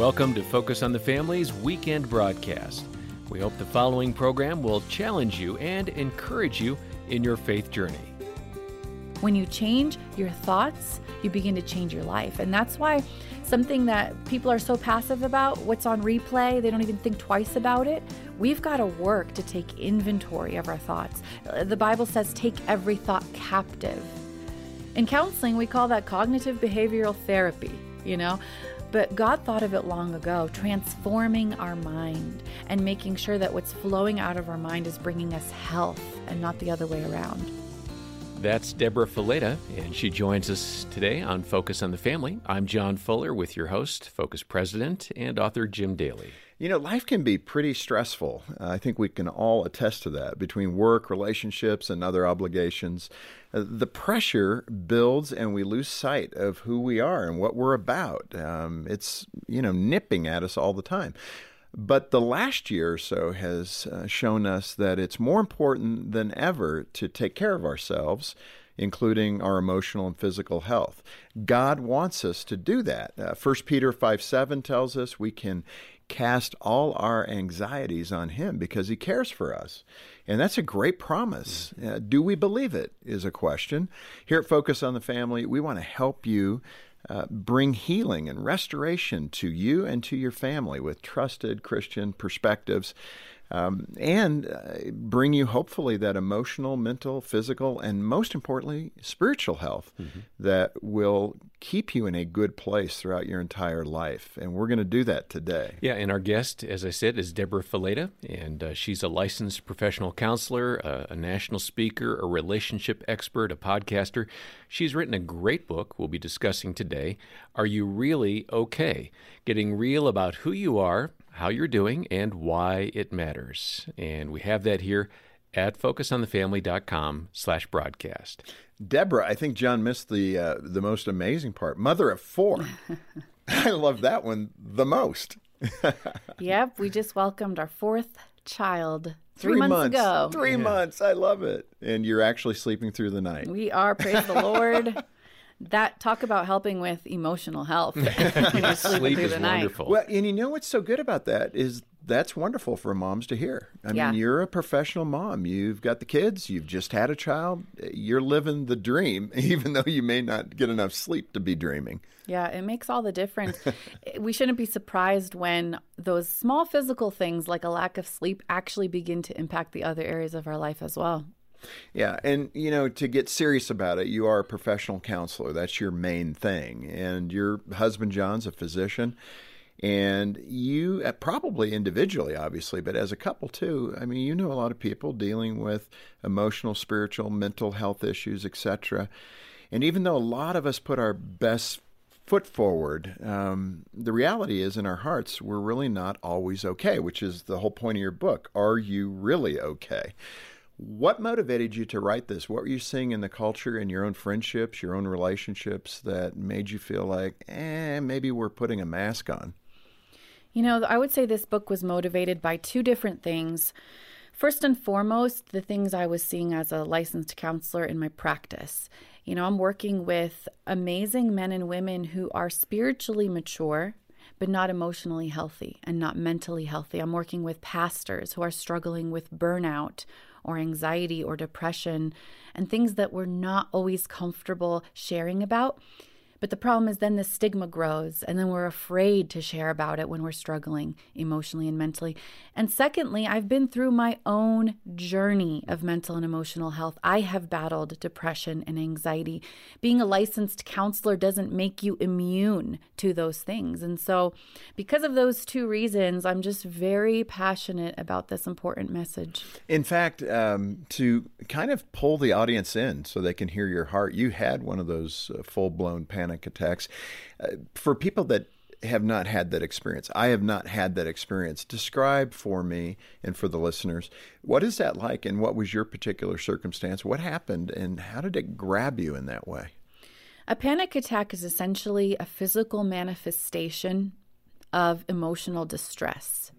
Welcome to Focus on the Family's weekend broadcast. We hope the following program will challenge you and encourage you in your faith journey. When you change your thoughts, you begin to change your life. And that's why something that people are so passive about, what's on replay, they don't even think twice about it. We've got to work to take inventory of our thoughts. The Bible says, take every thought captive. In counseling, we call that cognitive behavioral therapy, you know? But God thought of it long ago, transforming our mind and making sure that what's flowing out of our mind is bringing us health and not the other way around. That's Deborah Fileta, and she joins us today on Focus on the Family. I'm John Fuller with your host, Focus President, and author Jim Daly. You know, life can be pretty stressful. Uh, I think we can all attest to that between work, relationships, and other obligations. Uh, the pressure builds, and we lose sight of who we are and what we're about. Um, it's, you know, nipping at us all the time. But the last year or so has uh, shown us that it's more important than ever to take care of ourselves, including our emotional and physical health. God wants us to do that. Uh, 1 Peter 5 7 tells us we can cast all our anxieties on Him because He cares for us. And that's a great promise. Uh, do we believe it? Is a question. Here at Focus on the Family, we want to help you uh, bring healing and restoration to you and to your family with trusted Christian perspectives. Um, and uh, bring you hopefully that emotional, mental, physical, and most importantly, spiritual health mm-hmm. that will keep you in a good place throughout your entire life. And we're going to do that today. Yeah, and our guest, as I said, is Deborah Fileta, and uh, she's a licensed professional counselor, a, a national speaker, a relationship expert, a podcaster. She's written a great book we'll be discussing today. Are You Really Okay? Getting real about who you are how you're doing and why it matters. And we have that here at focusonthefamily.com slash broadcast. Deborah, I think John missed the uh, the most amazing part. Mother of four. I love that one the most. yep, we just welcomed our fourth child three, three months, months, ago. Three yeah. months. I love it. And you're actually sleeping through the night. We are. Praise the Lord. That talk about helping with emotional health. Sleep is wonderful. Well, and you know what's so good about that is that's wonderful for moms to hear. I yeah. mean, you're a professional mom. You've got the kids. You've just had a child. You're living the dream, even though you may not get enough sleep to be dreaming. Yeah, it makes all the difference. we shouldn't be surprised when those small physical things like a lack of sleep actually begin to impact the other areas of our life as well. Yeah, and you know, to get serious about it, you are a professional counselor. That's your main thing. And your husband John's a physician. And you uh, probably individually, obviously, but as a couple too. I mean, you know a lot of people dealing with emotional, spiritual, mental health issues, etc. And even though a lot of us put our best foot forward, um, the reality is in our hearts, we're really not always okay, which is the whole point of your book. Are you really okay? What motivated you to write this? What were you seeing in the culture, in your own friendships, your own relationships that made you feel like, eh, maybe we're putting a mask on? You know, I would say this book was motivated by two different things. First and foremost, the things I was seeing as a licensed counselor in my practice. You know, I'm working with amazing men and women who are spiritually mature, but not emotionally healthy and not mentally healthy. I'm working with pastors who are struggling with burnout or anxiety or depression and things that we're not always comfortable sharing about. But the problem is then the stigma grows, and then we're afraid to share about it when we're struggling emotionally and mentally. And secondly, I've been through my own journey of mental and emotional health. I have battled depression and anxiety. Being a licensed counselor doesn't make you immune to those things. And so, because of those two reasons, I'm just very passionate about this important message. In fact, um, to kind of pull the audience in so they can hear your heart, you had one of those uh, full blown panic panic attacks. Uh, for people that have not had that experience, I have not had that experience. Describe for me and for the listeners what is that like, and what was your particular circumstance? What happened, and how did it grab you in that way? A panic attack is essentially a physical manifestation of emotional distress.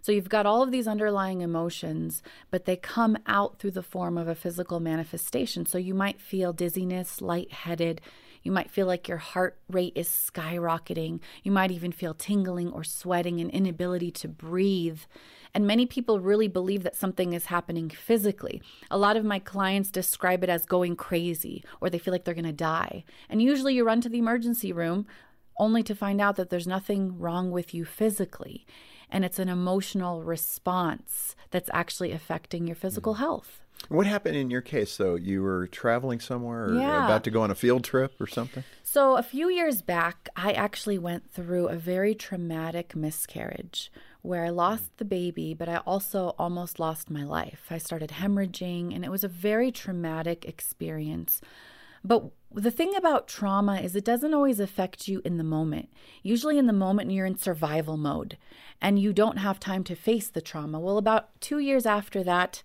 So you've got all of these underlying emotions, but they come out through the form of a physical manifestation. So you might feel dizziness, lightheaded, You might feel like your heart rate is skyrocketing. You might even feel tingling or sweating and inability to breathe. And many people really believe that something is happening physically. A lot of my clients describe it as going crazy or they feel like they're going to die. And usually you run to the emergency room only to find out that there's nothing wrong with you physically. And it's an emotional response that's actually affecting your physical hmm. health. What happened in your case, though? You were traveling somewhere or Yeah. about to go on a field trip or something? So, a few years back, I actually went through a very traumatic miscarriage where I lost the baby, but I also almost lost my life. I started hemorrhaging, and it was a very traumatic experience. But the thing about trauma is it doesn't always affect you in the moment. Usually, in the moment, you're in survival mode and you don't have time to face the trauma. Well, about two years after that,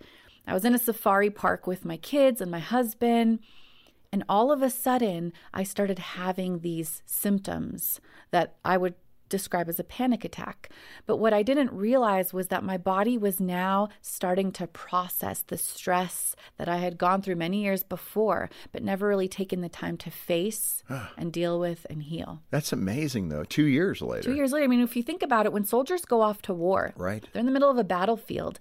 I was in a safari park with my kids and my husband. And all of a sudden, I started having these symptoms that I would describe as a panic attack. But what I didn't realize was that my body was now starting to process the stress that I had gone through many years before, but never really taken the time to face and deal with and heal. That's amazing, though. Two years later. Two years later, I mean, if you think about it, when soldiers go off to war, Right. they're in the middle of a battlefield.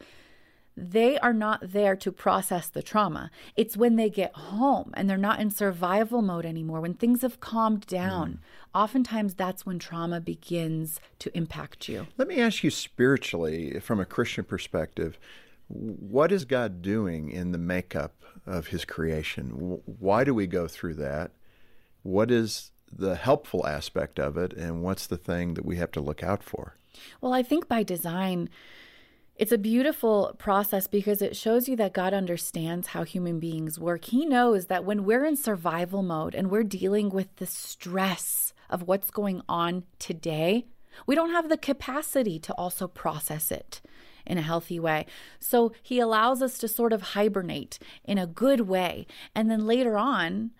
They are not there to process the trauma. It's when they get home and they're not in survival mode anymore, when things have calmed down. Hmm. Oftentimes, that's when trauma begins to impact you. Let me ask you spiritually, from a Christian perspective, what is God doing in the makeup of His creation? Why do we go through that? What is the helpful aspect of it, and what's the thing that we have to look out for? Well, I think by design, it's a beautiful process because it shows you that God understands how human beings work. He knows that when we're in survival mode and we're dealing with the stress of what's going on today, we don't have the capacity to also process it in a healthy way. So he allows us to sort of hibernate in a good way. And then later on,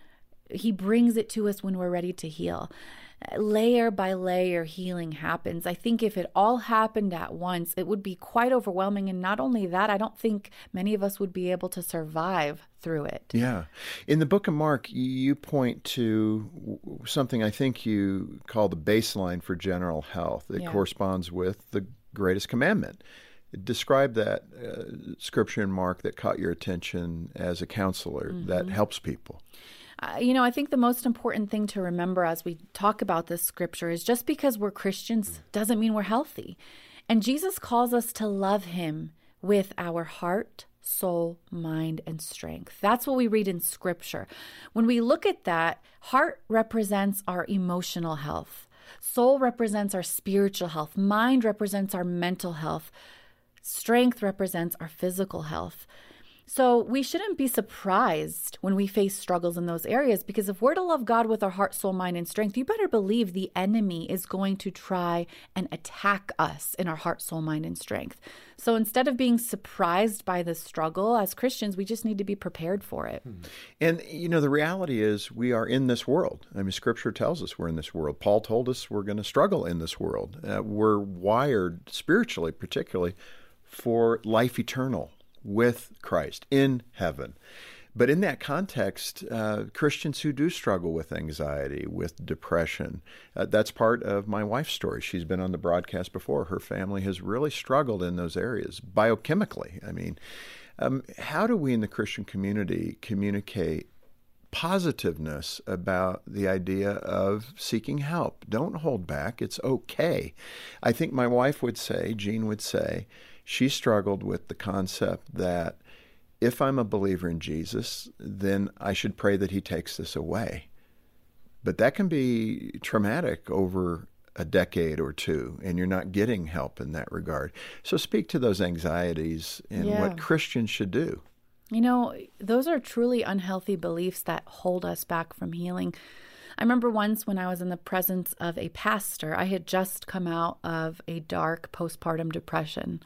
he brings it to us when we're ready to heal. Layer by layer, healing happens. I think if it all happened at once, it would be quite overwhelming. And not only that, I don't think many of us would be able to survive through it. Yeah. In the book of Mark, you point to something I think you call the baseline for general health. It Yeah. corresponds with the greatest commandment. Describe that uh, scripture in Mark that caught your attention as a counselor that helps people. You know, I think the most important thing to remember as we talk about this scripture is just because we're Christians doesn't mean we're healthy. And Jesus calls us to love him with our heart, soul, mind, and strength. That's what we read in scripture. When we look at that, heart represents our emotional health, soul represents our spiritual health, mind represents our mental health, strength represents our physical health. So we shouldn't be surprised when we face struggles in those areas because if we're to love God with our heart, soul, mind, and strength, you better believe the enemy is going to try and attack us in our heart, soul, mind, and strength. So instead of being surprised by the struggle as Christians, we just need to be prepared for it. And, you know, the reality is we are in this world. I mean, Scripture tells us we're in this world. Paul told us we're going to struggle in this world. Uh, we're wired spiritually, particularly, for life eternal with Christ in heaven. But in that context, uh, Christians who do struggle with anxiety, with depression, uh, that's part of my wife's story. She's been on the broadcast before. Her family has really struggled in those areas biochemically. I mean, um, how do we in the Christian community communicate positiveness about the idea of seeking help? Don't hold back. It's okay. I think my wife would say, Jean would say, she struggled with the concept that if I'm a believer in Jesus, then I should pray that he takes this away. But that can be traumatic over a decade or two, and you're not getting help in that regard. So speak to those anxieties and Yeah. what Christians should do. You know, those are truly unhealthy beliefs that hold us back from healing. I remember once when I was in the presence of a pastor, I had just come out of a dark postpartum depression.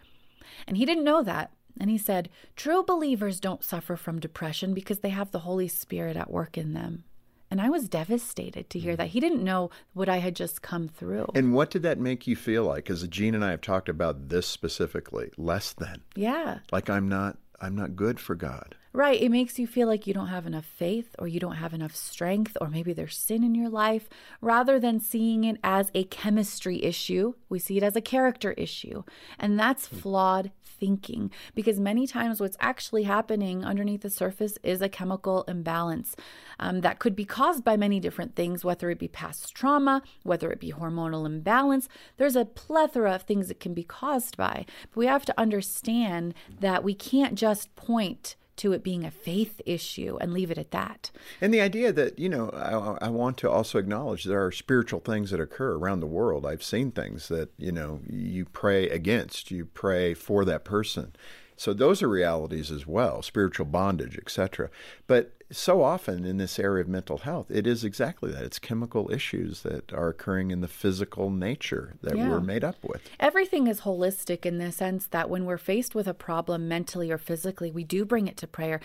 And he didn't know that. And he said, True believers don't suffer from depression because they have the Holy Spirit at work in them. And I was devastated to hear that. He didn't know what I had just come through. And what did that make you feel like? Because Jean and I have talked about this specifically. Less than, yeah. like I'm not, I'm not good for God. Right. It makes you feel like you don't have enough faith or you don't have enough strength or maybe there's sin in your life. Rather than seeing it as a chemistry issue, we see it as a character issue. And that's flawed thinking because many times what's actually happening underneath the surface is a chemical imbalance um, that could be caused by many different things, whether it be past trauma, whether it be hormonal imbalance. There's a plethora of things it can be caused by. But we have to understand that we can't just point to it being a faith issue and leave it at that. And the idea that, you know, I, I, want to also acknowledge there are spiritual things that occur around the world. I've seen things that, you know, you pray against, you pray for that person. So those are realities as well, spiritual bondage, etc. But so often in this area of mental health, it is exactly that. It's chemical issues that are occurring in the physical nature that yeah. we're made up with. Everything is holistic in the sense that when we're faced with a problem mentally or physically, we do bring it to prayer.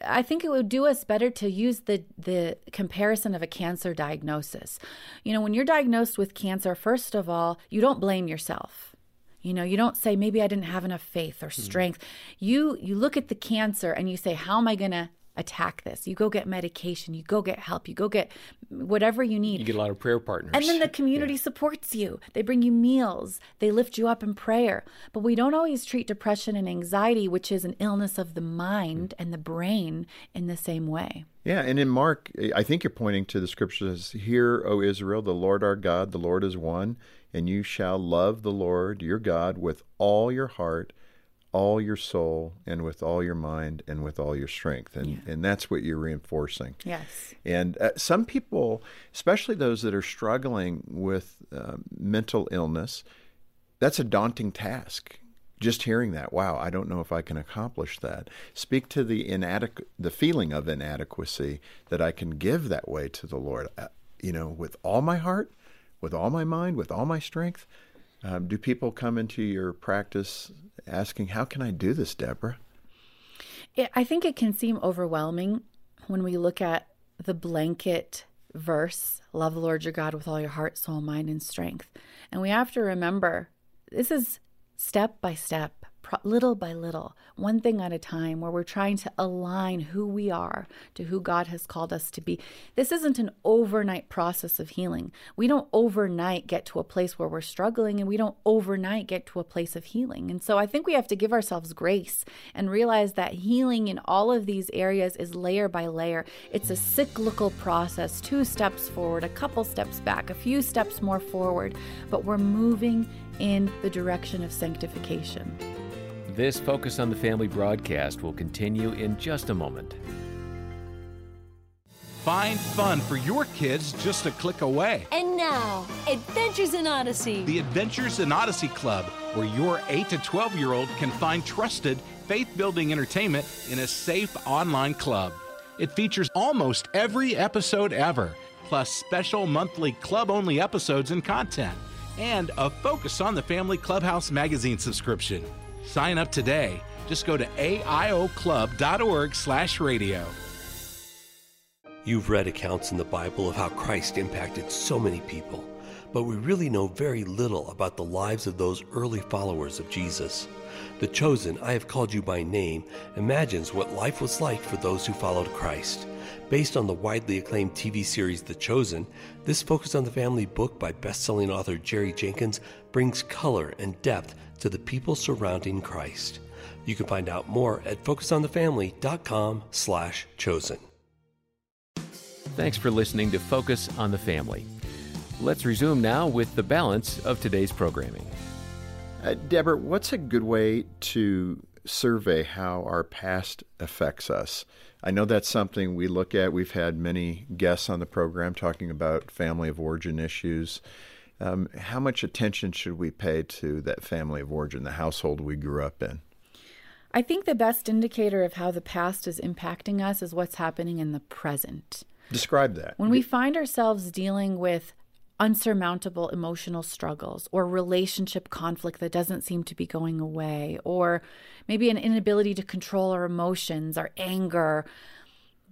I think it would do us better to use the the comparison of a cancer diagnosis. You know, when you're diagnosed with cancer, first of all, you don't blame yourself. You know, you don't say maybe I didn't have enough faith or hmm. strength. Mm. You you look at the cancer and you say how am I going to attack this. You go get medication, you go get help, you go get whatever you need. You get a lot of prayer partners. And then the community yeah. supports you. They bring you meals, they lift you up in prayer. But we don't always treat depression and anxiety, which is an illness of the mind and the brain, in the same way. Yeah, and in Mark, I think you're pointing to the scriptures Hear, O Israel, the Lord our God, the Lord is one, and you shall love the Lord your God with all your heart all your soul and with all your mind and with all your strength. And yeah. and that's what you're reinforcing. Yes. And uh, some people especially those that are struggling with uh, mental illness that's a daunting task just hearing that wow i don't know if i can accomplish that speak to the inadequate the feeling of inadequacy that i can give that way to the lord uh, you know with all my heart with all my mind with all my strength um, do people come into your practice asking, How can I do this, Deborah? I think it can seem overwhelming when we look at the blanket verse love the Lord your God with all your heart, soul, mind, and strength. And we have to remember this is step by step little by little, one thing at a time, where we're trying to align who we are to who God has called us to be. This isn't an overnight process of healing. We don't overnight get to a place where we're struggling, and we don't overnight get to a place of healing. And so I think we have to give ourselves grace and realize that healing in all of these areas is layer by layer. It's a cyclical process two steps forward, a couple steps back, a few steps more forward, but we're moving in the direction of sanctification. This Focus on the Family broadcast will continue in just a moment. Find fun for your kids just a click away. And now, Adventures in Odyssey. The Adventures in Odyssey Club, where your 8 to 12 year old can find trusted, faith building entertainment in a safe online club. It features almost every episode ever, plus special monthly club only episodes and content, and a Focus on the Family Clubhouse magazine subscription. Sign up today. Just go to aioclub.org/radio. You've read accounts in the Bible of how Christ impacted so many people, but we really know very little about the lives of those early followers of Jesus. The Chosen, I Have Called You by Name, imagines what life was like for those who followed Christ. Based on the widely acclaimed TV series The Chosen, this Focus on the Family book by best-selling author Jerry Jenkins brings color and depth to the people surrounding Christ. You can find out more at focusonthefamily.com/chosen. Thanks for listening to Focus on the Family. Let's resume now with the balance of today's programming. Uh, Deborah, what's a good way to survey how our past affects us? I know that's something we look at. We've had many guests on the program talking about family of origin issues. Um, how much attention should we pay to that family of origin, the household we grew up in? I think the best indicator of how the past is impacting us is what's happening in the present. Describe that. When we find ourselves dealing with unsurmountable emotional struggles or relationship conflict that doesn't seem to be going away, or maybe an inability to control our emotions, our anger,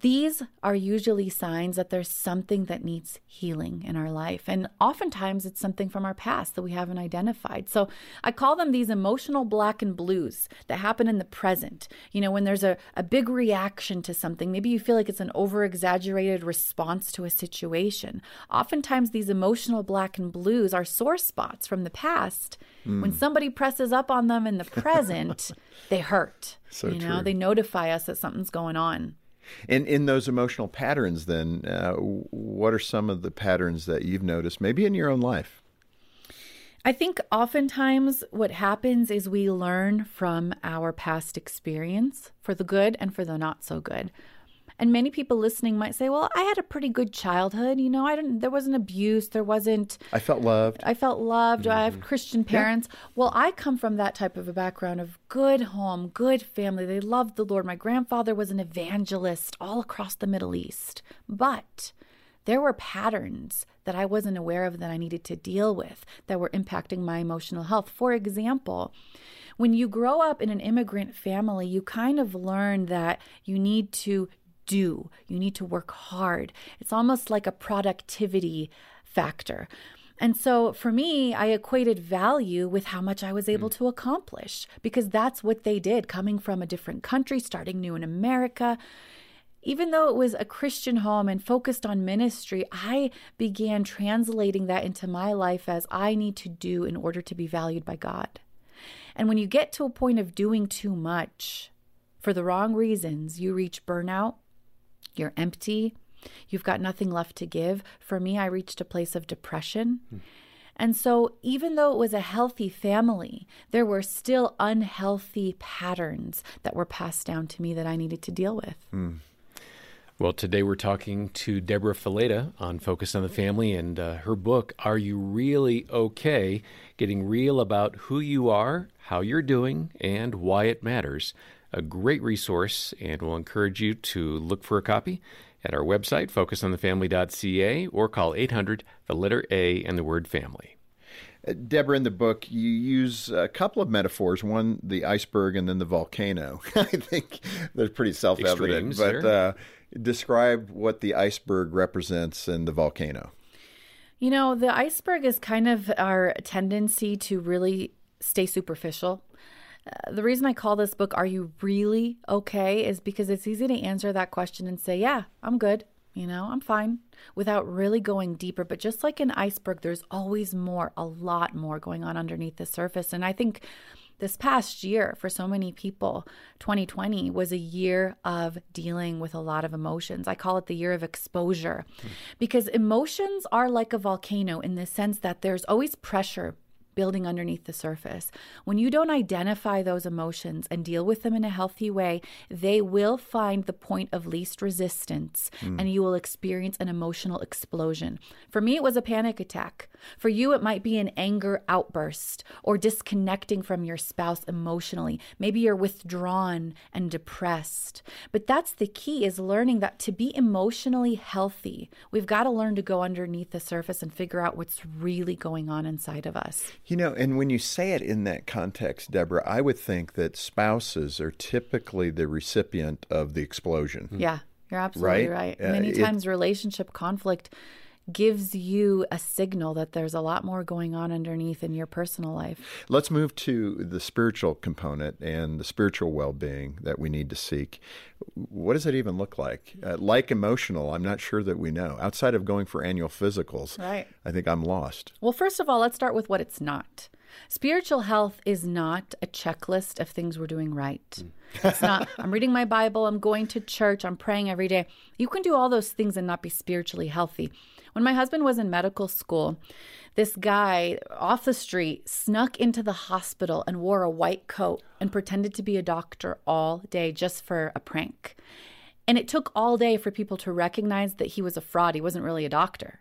these are usually signs that there's something that needs healing in our life. And oftentimes it's something from our past that we haven't identified. So I call them these emotional black and blues that happen in the present. You know, when there's a, a big reaction to something, maybe you feel like it's an over exaggerated response to a situation. Oftentimes these emotional black and blues are sore spots from the past. Mm. When somebody presses up on them in the present, they hurt. So you know, true. they notify us that something's going on. In in those emotional patterns, then, uh, what are some of the patterns that you've noticed, maybe in your own life? I think oftentimes what happens is we learn from our past experience for the good and for the not so good. And many people listening might say, "Well, I had a pretty good childhood. You know, I didn't. There wasn't abuse. There wasn't. I felt loved. I felt loved. Mm-hmm. I have mm-hmm. Christian parents. Yeah. Well, I come from that type of a background of good home, good family. They loved the Lord. My grandfather was an evangelist all across the Middle East, but." There were patterns that I wasn't aware of that I needed to deal with that were impacting my emotional health. For example, when you grow up in an immigrant family, you kind of learn that you need to do. You need to work hard. It's almost like a productivity factor. And so for me, I equated value with how much I was able mm. to accomplish because that's what they did coming from a different country, starting new in America. Even though it was a Christian home and focused on ministry, I began translating that into my life as I need to do in order to be valued by God. And when you get to a point of doing too much for the wrong reasons, you reach burnout, you're empty, you've got nothing left to give. For me, I reached a place of depression. Hmm. And so, even though it was a healthy family, there were still unhealthy patterns that were passed down to me that I needed to deal with. Hmm. Well, today we're talking to Deborah Fileta on Focus on the Family and uh, her book, Are You Really Okay? Getting Real About Who You Are, How You're Doing, and Why It Matters a great resource, and we'll encourage you to look for a copy at our website, focusonthefamily.ca, or call 800 the letter A and the word family. Uh, Deborah, in the book, you use a couple of metaphors. One, the iceberg, and then the volcano. I think they're pretty self-evident. Extremes, but uh, describe what the iceberg represents and the volcano. You know, the iceberg is kind of our tendency to really stay superficial the reason I call this book Are You Really Okay is because it's easy to answer that question and say, Yeah, I'm good. You know, I'm fine without really going deeper. But just like an iceberg, there's always more, a lot more going on underneath the surface. And I think this past year for so many people 2020 was a year of dealing with a lot of emotions i call it the year of exposure mm. because emotions are like a volcano in the sense that there's always pressure building underneath the surface. When you don't identify those emotions and deal with them in a healthy way, they will find the point of least resistance mm. and you will experience an emotional explosion. For me, it was a panic attack. For you, it might be an anger outburst or disconnecting from your spouse emotionally. Maybe you're withdrawn and depressed. But that's the key is learning that to be emotionally healthy, we've got to learn to go underneath the surface and figure out what's really going on inside of us. You know, and when you say it in that context, Deborah, I would think that spouses are typically the recipient of the explosion. Yeah, you're absolutely right. right. Uh, Many times, it, relationship conflict gives you a signal that there's a lot more going on underneath in your personal life. Let's move to the spiritual component and the spiritual well being that we need to seek. What does that even look like? Uh, like emotional, I'm not sure that we know. Outside of going for annual physicals, right. I think I'm lost. Well, first of all, let's start with what it's not. Spiritual health is not a checklist of things we're doing right. Mm. It's not, I'm reading my Bible, I'm going to church, I'm praying every day. You can do all those things and not be spiritually healthy. When my husband was in medical school, this guy off the street snuck into the hospital and wore a white coat and pretended to be a doctor all day just for a prank. And it took all day for people to recognize that he was a fraud. He wasn't really a doctor.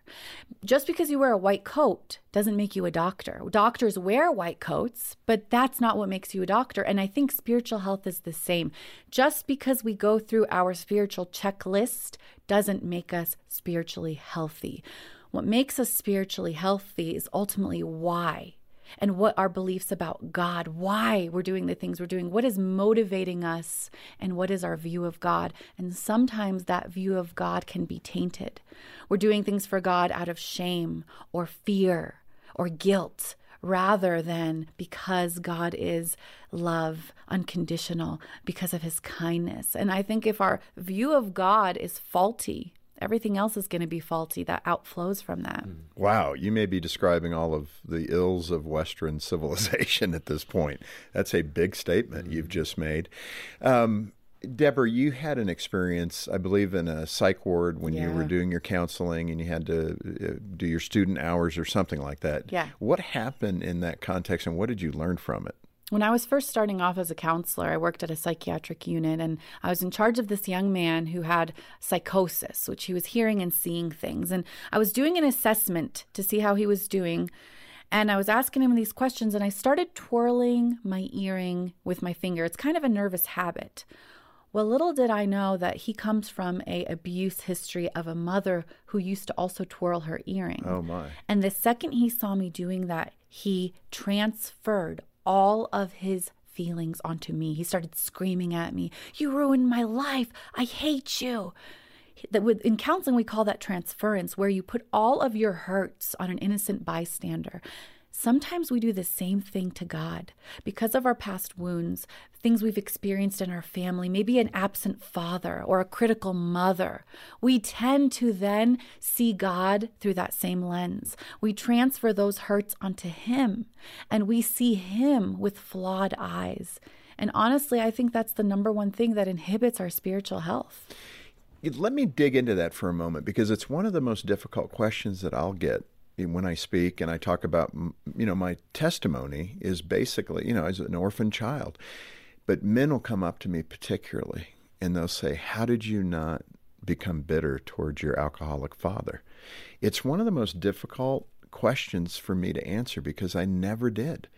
Just because you wear a white coat doesn't make you a doctor. Doctors wear white coats, but that's not what makes you a doctor. And I think spiritual health is the same. Just because we go through our spiritual checklist doesn't make us spiritually healthy. What makes us spiritually healthy is ultimately why and what our beliefs about God, why we're doing the things we're doing, what is motivating us, and what is our view of God. And sometimes that view of God can be tainted. We're doing things for God out of shame or fear or guilt rather than because God is love, unconditional, because of his kindness. And I think if our view of God is faulty, everything else is going to be faulty that outflows from that. Hmm. Wow, you may be describing all of the ills of Western civilization at this point. That's a big statement you've just made. Um, Deborah, you had an experience, I believe, in a psych ward when yeah. you were doing your counseling and you had to uh, do your student hours or something like that. Yeah. What happened in that context and what did you learn from it? When I was first starting off as a counselor, I worked at a psychiatric unit and I was in charge of this young man who had psychosis, which he was hearing and seeing things. And I was doing an assessment to see how he was doing. And I was asking him these questions and I started twirling my earring with my finger. It's kind of a nervous habit. Well, little did I know that he comes from a abuse history of a mother who used to also twirl her earring. Oh my. And the second he saw me doing that, he transferred all of his feelings onto me. He started screaming at me, "You ruined my life. I hate you." That with in counseling we call that transference where you put all of your hurts on an innocent bystander. Sometimes we do the same thing to God because of our past wounds, things we've experienced in our family, maybe an absent father or a critical mother. We tend to then see God through that same lens. We transfer those hurts onto Him and we see Him with flawed eyes. And honestly, I think that's the number one thing that inhibits our spiritual health. Let me dig into that for a moment because it's one of the most difficult questions that I'll get when I speak and I talk about, you know, my testimony is basically, you know, as an orphan child. But men will come up to me particularly and they'll say, How did you not become bitter towards your alcoholic father? It's one of the most difficult questions for me to answer because I never did.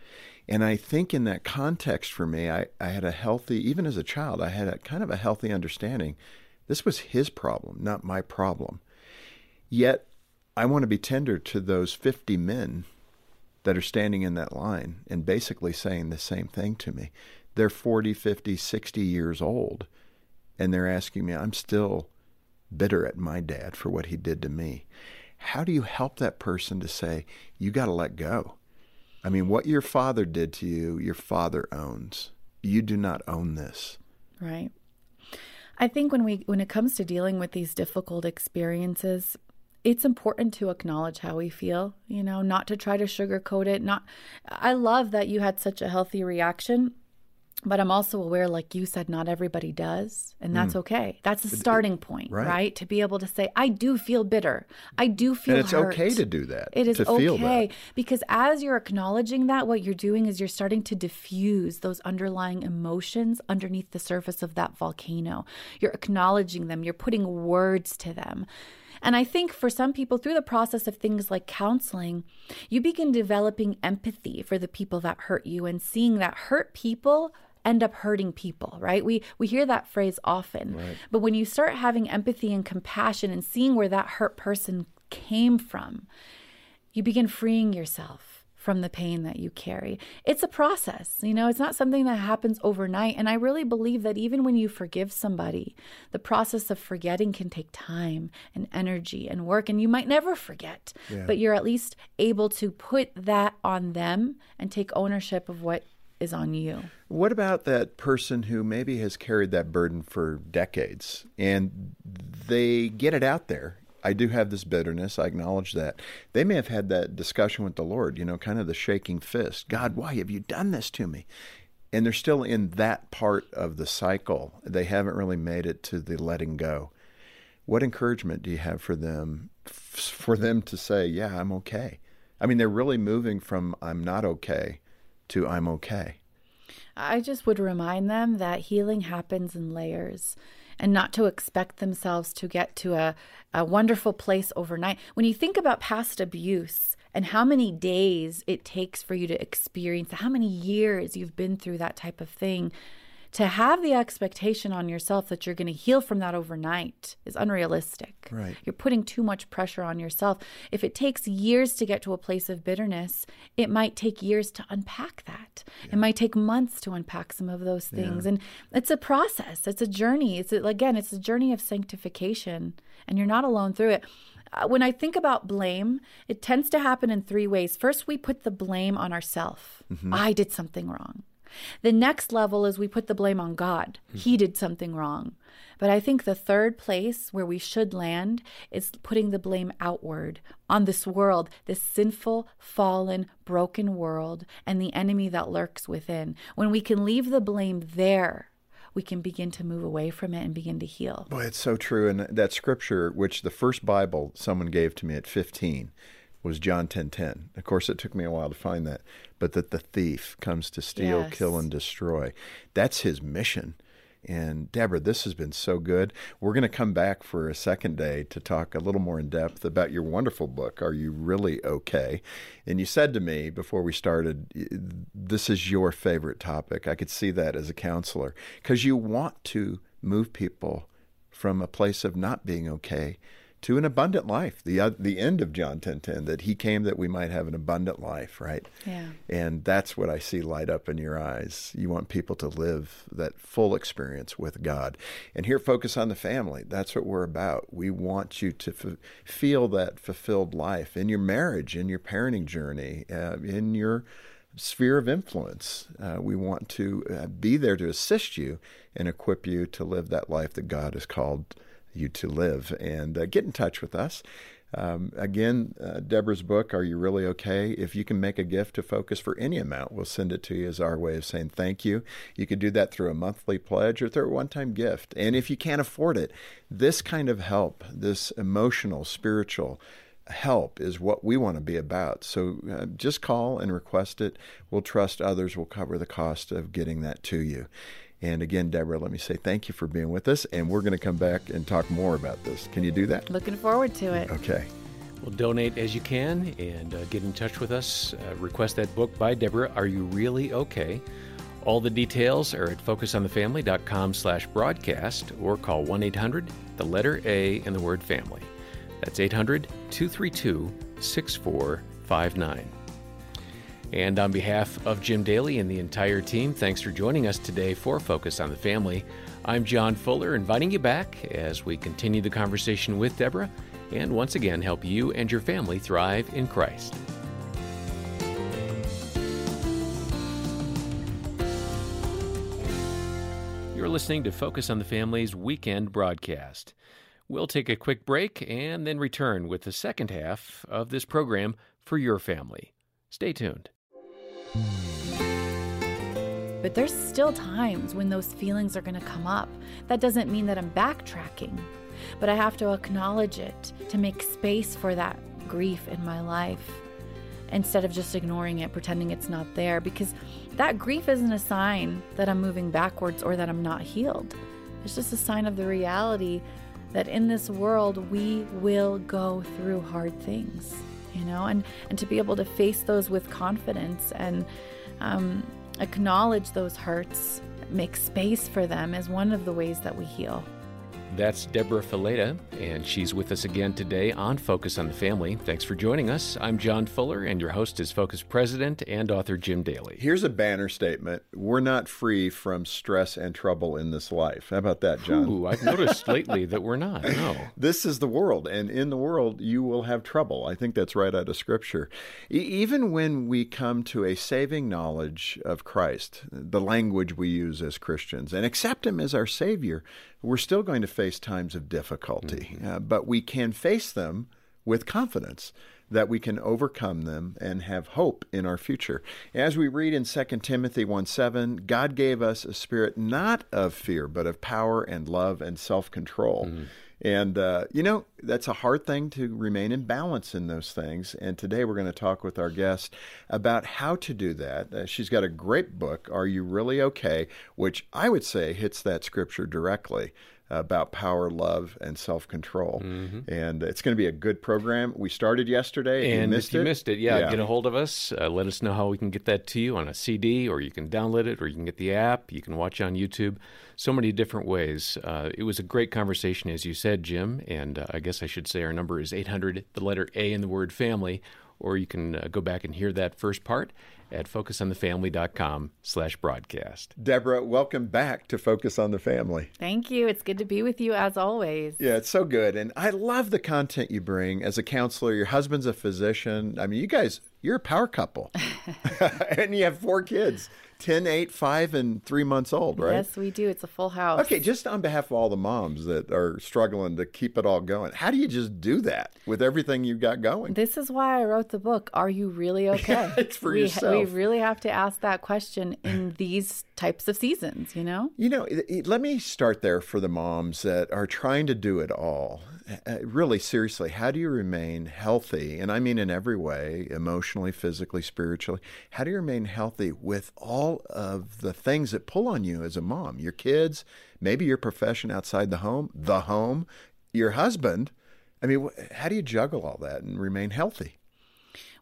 And I think in that context for me, I, I had a healthy, even as a child, I had a kind of a healthy understanding. This was his problem, not my problem. Yet I want to be tender to those 50 men that are standing in that line and basically saying the same thing to me. They're 40, 50, 60 years old, and they're asking me, I'm still bitter at my dad for what he did to me. How do you help that person to say, you got to let go? I mean, what your father did to you, your father owns. You do not own this. Right. I think when we when it comes to dealing with these difficult experiences, it's important to acknowledge how we feel, you know, not to try to sugarcoat it. Not I love that you had such a healthy reaction, but I'm also aware like you said not everybody does, and that's mm. okay. That's the starting point, right. right. To be able to say I do feel bitter. I do feel And it's hurt. okay to do that. It is okay because as you're acknowledging that what you're doing is you're starting to diffuse those underlying emotions underneath the surface of that volcano. You're acknowledging them, you're putting words to them. And I think for some people, through the process of things like counseling, you begin developing empathy for the people that hurt you and seeing that hurt people end up hurting people, right? We we hear that phrase often. Right. But when you start having empathy and compassion and seeing where that hurt person came from, you begin freeing yourself from the pain that you carry. It's a process, you know, it's not something that happens overnight. And I really believe that even when you forgive somebody, the process of forgetting can take time and energy and work, and you might never forget, yeah. but you're at least able to put that on them and take ownership of what is on you. What about that person who maybe has carried that burden for decades and they get it out there I do have this bitterness. I acknowledge that. They may have had that discussion with the Lord, you know, kind of the shaking fist. God, why have you done this to me? And they're still in that part of the cycle. They haven't really made it to the letting go. What encouragement do you have for them for them to say, "Yeah, I'm okay." I mean, they're really moving from I'm not okay to I'm okay. I just would remind them that healing happens in layers and not to expect themselves to get to a, a wonderful place overnight. When you think about past abuse and how many days it takes for you to experience, how many years you've been through that type of thing, To have the expectation on yourself that you're going to heal from that overnight is unrealistic. Right. You're putting too much pressure on yourself. If it takes years to get to a place of bitterness, it might take years to unpack that. It might take months to unpack some of those things. And it's a process, it's a journey. It's a, again, it's a journey of sanctification, and you're not alone through it. Uh, when I think about blame, it tends to happen in three ways. First, we put the blame on ourselves. I did something wrong. The next level is we put the blame on God. He hmm. did something wrong. But I think the third place where we should land is putting the blame outward on this world, this sinful, fallen, broken world, and the enemy that lurks within. When we can leave the blame there, we can begin to move away from it and begin to heal. Boy, it's so true. And that scripture, which the first Bible someone gave to me at 15, was John 10:10. Of course, it took me a while to find that, but that the thief comes to steal, Yes. kill, and destroy. That's his mission. And Deborah, this has been so good. We're going to come back for a second day to talk a little more in depth about your wonderful book, Are You Really Okay? And you said to me before we started, this is your favorite topic. I could see that as a counselor because you want to move people from a place of not being okay to an abundant life. The uh, the end of John 10:10 that he came that we might have an abundant life, right? Yeah. And that's what I see light up in your eyes. You want people to live that full experience with God. And here focus on the family. That's what we're about. We want you to f- feel that fulfilled life in your marriage, in your parenting journey, uh, in your sphere of influence. Uh, we want to uh, be there to assist you and equip you to live that life that God has called you to live. And uh, get in touch with us. Um, again, uh, Deborah's book, Are You Really Okay? If you can make a gift to Focus for any amount, we'll send it to you as our way of saying thank you. You could do that through a monthly pledge or through a one time gift. And if you can't afford it, this kind of help, this emotional, spiritual, help is what we want to be about. So uh, just call and request it. We'll trust others will cover the cost of getting that to you. And again, Deborah, let me say thank you for being with us. And we're going to come back and talk more about this. Can you do that? Looking forward to it. Okay. Well, donate as you can and uh, get in touch with us. Uh, request that book by Deborah, Are You Really Okay? All the details are at focusonthefamily.com slash broadcast or call 1-800, the letter A and the word family. That's 800-232-6459. And on behalf of Jim Daly and the entire team, thanks for joining us today for Focus on the Family. I'm John Fuller, inviting you back as we continue the conversation with Deborah and once again help you and your family thrive in Christ. You're listening to Focus on the Family's weekend broadcast. We'll take a quick break and then return with the second half of this program for your family. Stay tuned. But there's still times when those feelings are going to come up. That doesn't mean that I'm backtracking, but I have to acknowledge it to make space for that grief in my life instead of just ignoring it, pretending it's not there, because that grief isn't a sign that I'm moving backwards or that I'm not healed. It's just a sign of the reality that in this world we will go through hard things, you know, and, and to be able to face those with confidence and um, acknowledge those hurts, make space for them is one of the ways that we heal. That's Deborah Fileta, and she's with us again today on Focus on the Family. Thanks for joining us. I'm John Fuller, and your host is Focus President and author Jim Daly. Here's a banner statement We're not free from stress and trouble in this life. How about that, John? Ooh, I've noticed lately that we're not. No. This is the world, and in the world, you will have trouble. I think that's right out of Scripture. E- even when we come to a saving knowledge of Christ, the language we use as Christians, and accept Him as our Savior, we're still going to face times of difficulty. Uh, but we can face them with confidence that we can overcome them and have hope in our future. As we read in 2 Timothy 1 7, God gave us a spirit not of fear, but of power and love and self control. And, uh, you know, that's a hard thing to remain in balance in those things. And today we're going to talk with our guest about how to do that. Uh, she's got a great book, Are You Really Okay? which I would say hits that scripture directly. About power, love, and self control. And it's going to be a good program. We started yesterday. You And missed if you it, missed it, yeah, get a hold of us. Uh, let us know how we can get that to you on a CD, or you can download it, or you can get the app. You can watch on YouTube. So many different ways. Uh, it was a great conversation, as you said, Jim. And uh, I guess I should say our number is 800, the letter A in the word family, or you can uh, go back and hear that first part at focusonthefamily.com slash broadcast. Deborah, welcome back to Focus on the Family. Thank you. It's good to be with you as always. Yeah, it's so good. And I love the content you bring as a counselor. Your husband's a physician. I mean, you guys, you're a power couple. and you have four kids 10, 8, 5, and 3 months old, right? Yes, we do. It's a full house. Okay, just on behalf of all the moms that are struggling to keep it all going, how do you just do that with everything you've got going? This is why I wrote the book. Are you really okay? It's for we, yourself. We really have to ask that question in these types of seasons, you know? You know, it- it- let me start there for the moms that are trying to do it all. Uh, really, seriously, how do you remain healthy? And I mean in every way emotionally, physically, spiritually. How do you remain healthy with all of the things that pull on you as a mom? Your kids, maybe your profession outside the home, the home, your husband. I mean, how do you juggle all that and remain healthy?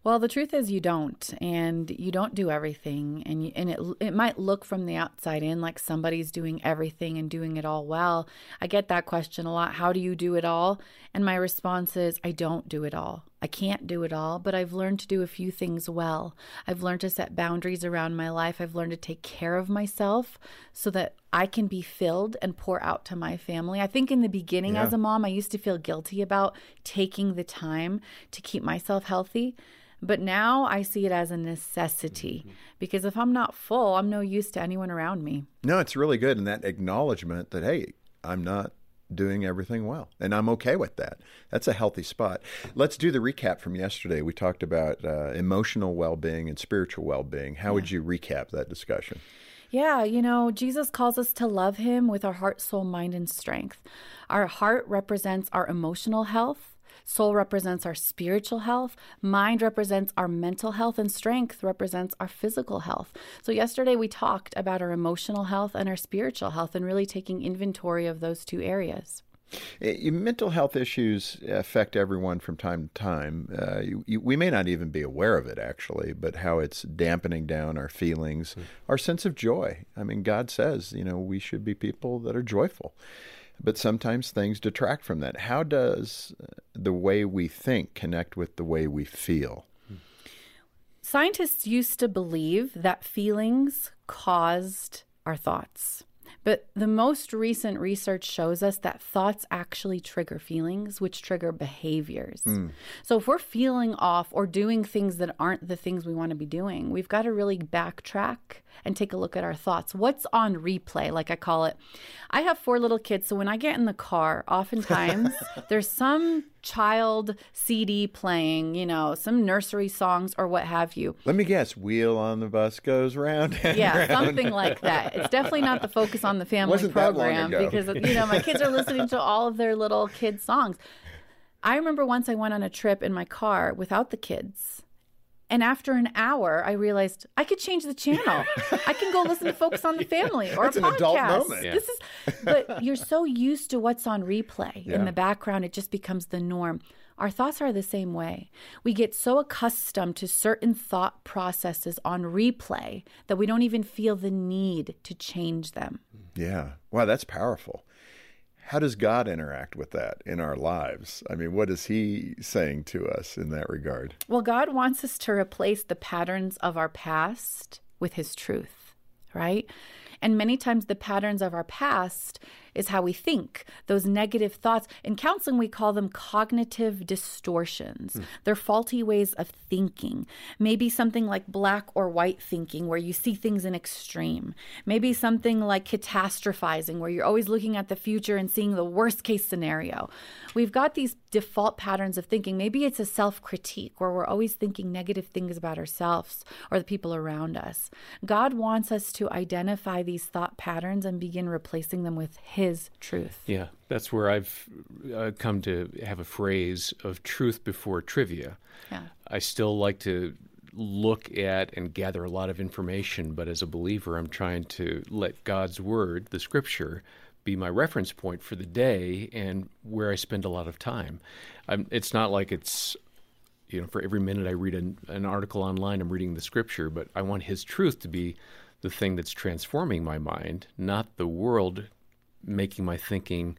Well, the truth is you don't, and you don't do everything, and you, and it it might look from the outside in like somebody's doing everything and doing it all well. I get that question a lot. How do you do it all? And my response is I don't do it all. I can't do it all, but I've learned to do a few things well. I've learned to set boundaries around my life. I've learned to take care of myself so that I can be filled and pour out to my family. I think in the beginning as a mom, I used to feel guilty about taking the time to keep myself healthy. But now I see it as a necessity because if I'm not full, I'm no use to anyone around me. No, it's really good. And that acknowledgement that, hey, I'm not doing everything well. And I'm okay with that. That's a healthy spot. Let's do the recap from yesterday. We talked about uh, emotional well being and spiritual well being. How would you recap that discussion? Yeah, you know, Jesus calls us to love him with our heart, soul, mind, and strength. Our heart represents our emotional health. Soul represents our spiritual health. Mind represents our mental health. And strength represents our physical health. So, yesterday we talked about our emotional health and our spiritual health and really taking inventory of those two areas. Eh, mental health issues affect everyone from time to time. Uh, you, you, we may not even be aware of it, actually, but how it's dampening down our feelings, our sense of joy. I mean, God says, you know, we should be people that are joyful. But sometimes things detract from that. How does uh, the way we think connect with the way we feel? Scientists used to believe that feelings caused our thoughts. But the most recent research shows us that thoughts actually trigger feelings, which trigger behaviors. Hmm. So if we're feeling off or doing things that aren't the things we want to be doing, we've got to really backtrack and take a look at our thoughts. What's on replay, like I call it? I have four little kids, so when I get in the car, oftentimes there's some child CD playing, you know, some nursery songs or what have you. Let me guess, wheel on the bus goes round. And Yeah, round. something like that. It's definitely not the focus on the family Wasn't program because you know my kids are listening to all of their little kids songs. I remember once I went on a trip in my car without the kids. And after an hour, I realized I could change the channel. I can go listen to Focus on the Family or That's a an adult podcast. moment. Yeah. This is, but you're so used to what's on replay Yeah. in the background, it just becomes the norm. Our thoughts are the same way. We get so accustomed to certain thought processes on replay that we don't even feel the need to change them. Yeah. Wow, that's powerful. How does God interact with that in our lives? I mean, what is He saying to us in that regard? Well, God wants us to replace the patterns of our past with His truth, right? And many times the patterns of our past is how we think, those negative thoughts. In counseling, we call them cognitive distortions. Hmm. They're faulty ways of thinking. Maybe something like black or white thinking, where you see things in extreme. Maybe something like catastrophizing, where you're always looking at the future and seeing the worst case scenario. We've got these default patterns of thinking. Maybe it's a self critique, where we're always thinking negative things about ourselves or the people around us. God wants us to identify these thought patterns and begin replacing them with His truth. Yeah, that's where I've uh, come to have a phrase of truth before trivia. Yeah. I still like to look at and gather a lot of information, but as a believer, I'm trying to let God's word, the scripture, be my reference point for the day and where I spend a lot of time. Um, it's not like it's you know for every minute I read an, an article online, I'm reading the scripture, but I want His truth to be the thing that's transforming my mind, not the world making my thinking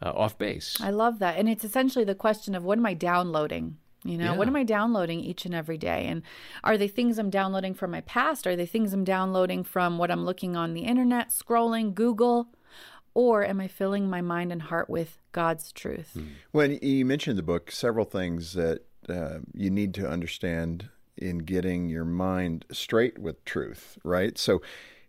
uh, off base. I love that. And it's essentially the question of what am I downloading? You know, Yeah. what am I downloading each and every day? And are they things I'm downloading from my past? Are they things I'm downloading from what I'm looking on the internet, scrolling, Google? Or am I filling my mind and heart with God's truth? When you mentioned the book, several things that uh, you need to understand in getting your mind straight with truth, right? So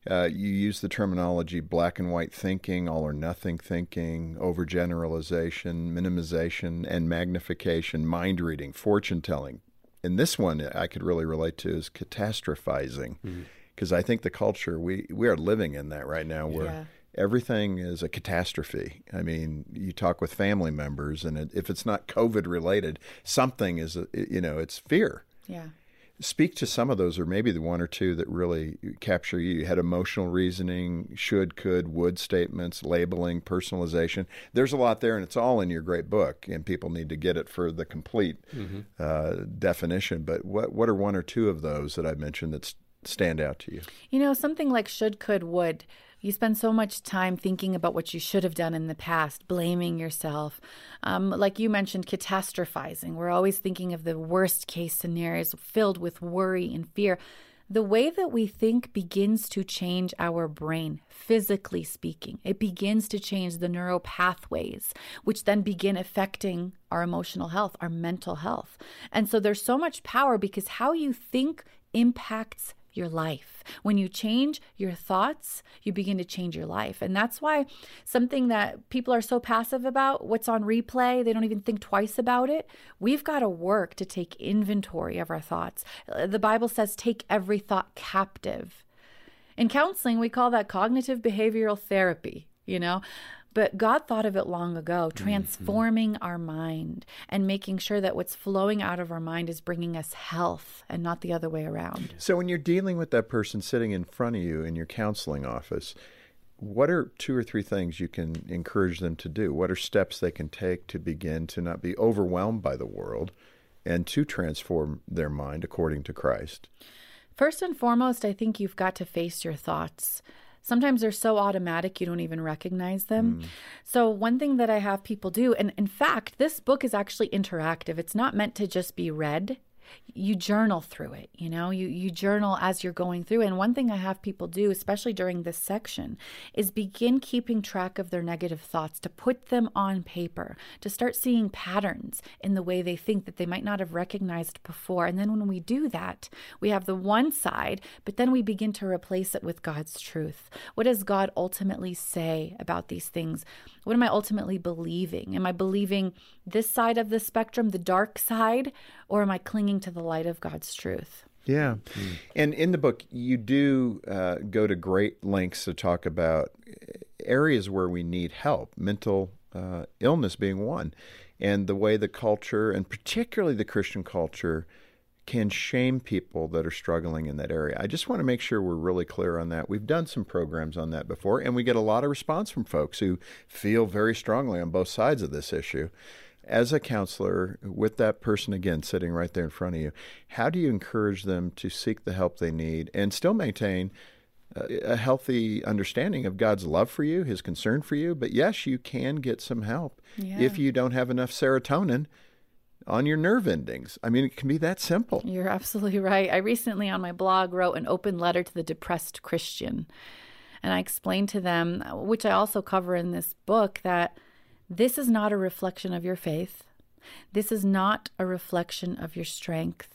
uh, you use the terminology black and white thinking, all or nothing thinking, overgeneralization, minimization, and magnification, mind reading, fortune telling. And this one I could really relate to is catastrophizing, because I think the culture we we are living in that right now, where Yeah. everything is a catastrophe. I mean, you talk with family members, and it, if it's not COVID related, something is, you know, it's fear. Yeah. Speak to some of those, or maybe the one or two that really capture you. You had emotional reasoning, should, could, would statements, labeling, personalization. There's a lot there, and it's all in your great book, and people need to get it for the complete uh, definition. But what what are one or two of those that I mentioned that stand out to you? You know, something like should, could, would. You spend so much time thinking about what you should have done in the past, blaming yourself. Um, like you mentioned, catastrophizing. We're always thinking of the worst case scenarios filled with worry and fear. The way that we think begins to change our brain, physically speaking. It begins to change the neural pathways, which then begin affecting our emotional health, our mental health. And so there's so much power because how you think impacts your life. When you change your thoughts, you begin to change your life. And that's why something that people are so passive about, what's on replay, they don't even think twice about it. We've got to work to take inventory of our thoughts. Uh, The Bible says, take every thought captive. In counseling, we call that cognitive behavioral therapy, you know? But God thought of it long ago, mm-hmm. transforming our mind and making sure that what's flowing out of our mind is bringing us health and not the other way around. So when you're dealing with that person sitting in front of you in your counseling office, what are two or three things you can encourage them to do? What are steps they can take to begin to not be overwhelmed by the world and to transform their mind according to Christ? First and foremost, I think you've got to face your thoughts. Sometimes they're so automatic you don't even recognize them. Mm. So, one thing that I have people do, and in fact, this book is actually interactive, it's not meant to just be read. You journal through it, you know, you, you journal as you're going through. And one thing I have people do, especially during this section, is begin keeping track of their negative thoughts, to put them on paper, to start seeing patterns in the way they think that they might not have recognized before. And then when we do that, we have the one side, but then we begin to replace it with God's truth. What does God ultimately say about these things? What am I ultimately believing? Am I believing this side of the spectrum, the dark side, or am I clinging to the light of God's truth? Yeah. And in the book, you do uh, go to great lengths to talk about areas where we need help, mental uh, illness being one, and the way the culture, and particularly the Christian culture, can shame people that are struggling in that area. I just want to make sure we're really clear on that. We've done some programs on that before, and we get a lot of response from folks who feel very strongly on both sides of this issue. As a counselor, with that person again sitting right there in front of you, how do you encourage them to seek the help they need and still maintain a a healthy understanding of God's love for you, His concern for you? But yes, you can get some help Yeah. if you don't have enough serotonin on your nerve endings. I mean, it can be that simple. You're absolutely right. I recently on my blog wrote an open letter to the depressed Christian. And I explained to them, which I also cover in this book, that this is not a reflection of your faith. This is not a reflection of your strength.